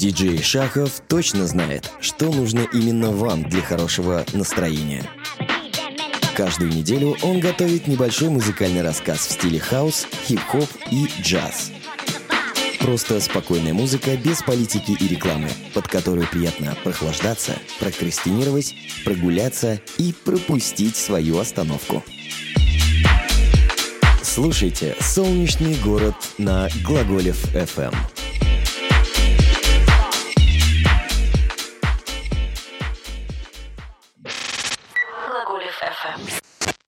Диджей Шахов точно знает, что нужно именно вам для хорошего настроения. Каждую неделю он готовит небольшой музыкальный рассказ в стиле хаус, хип-хоп и джаз. Просто спокойная музыка без политики и рекламы, под которую приятно прохлаждаться, прокрастинировать, прогуляться и пропустить свою остановку. Слушайте «Солнечный город» на Глаголев FM. FM.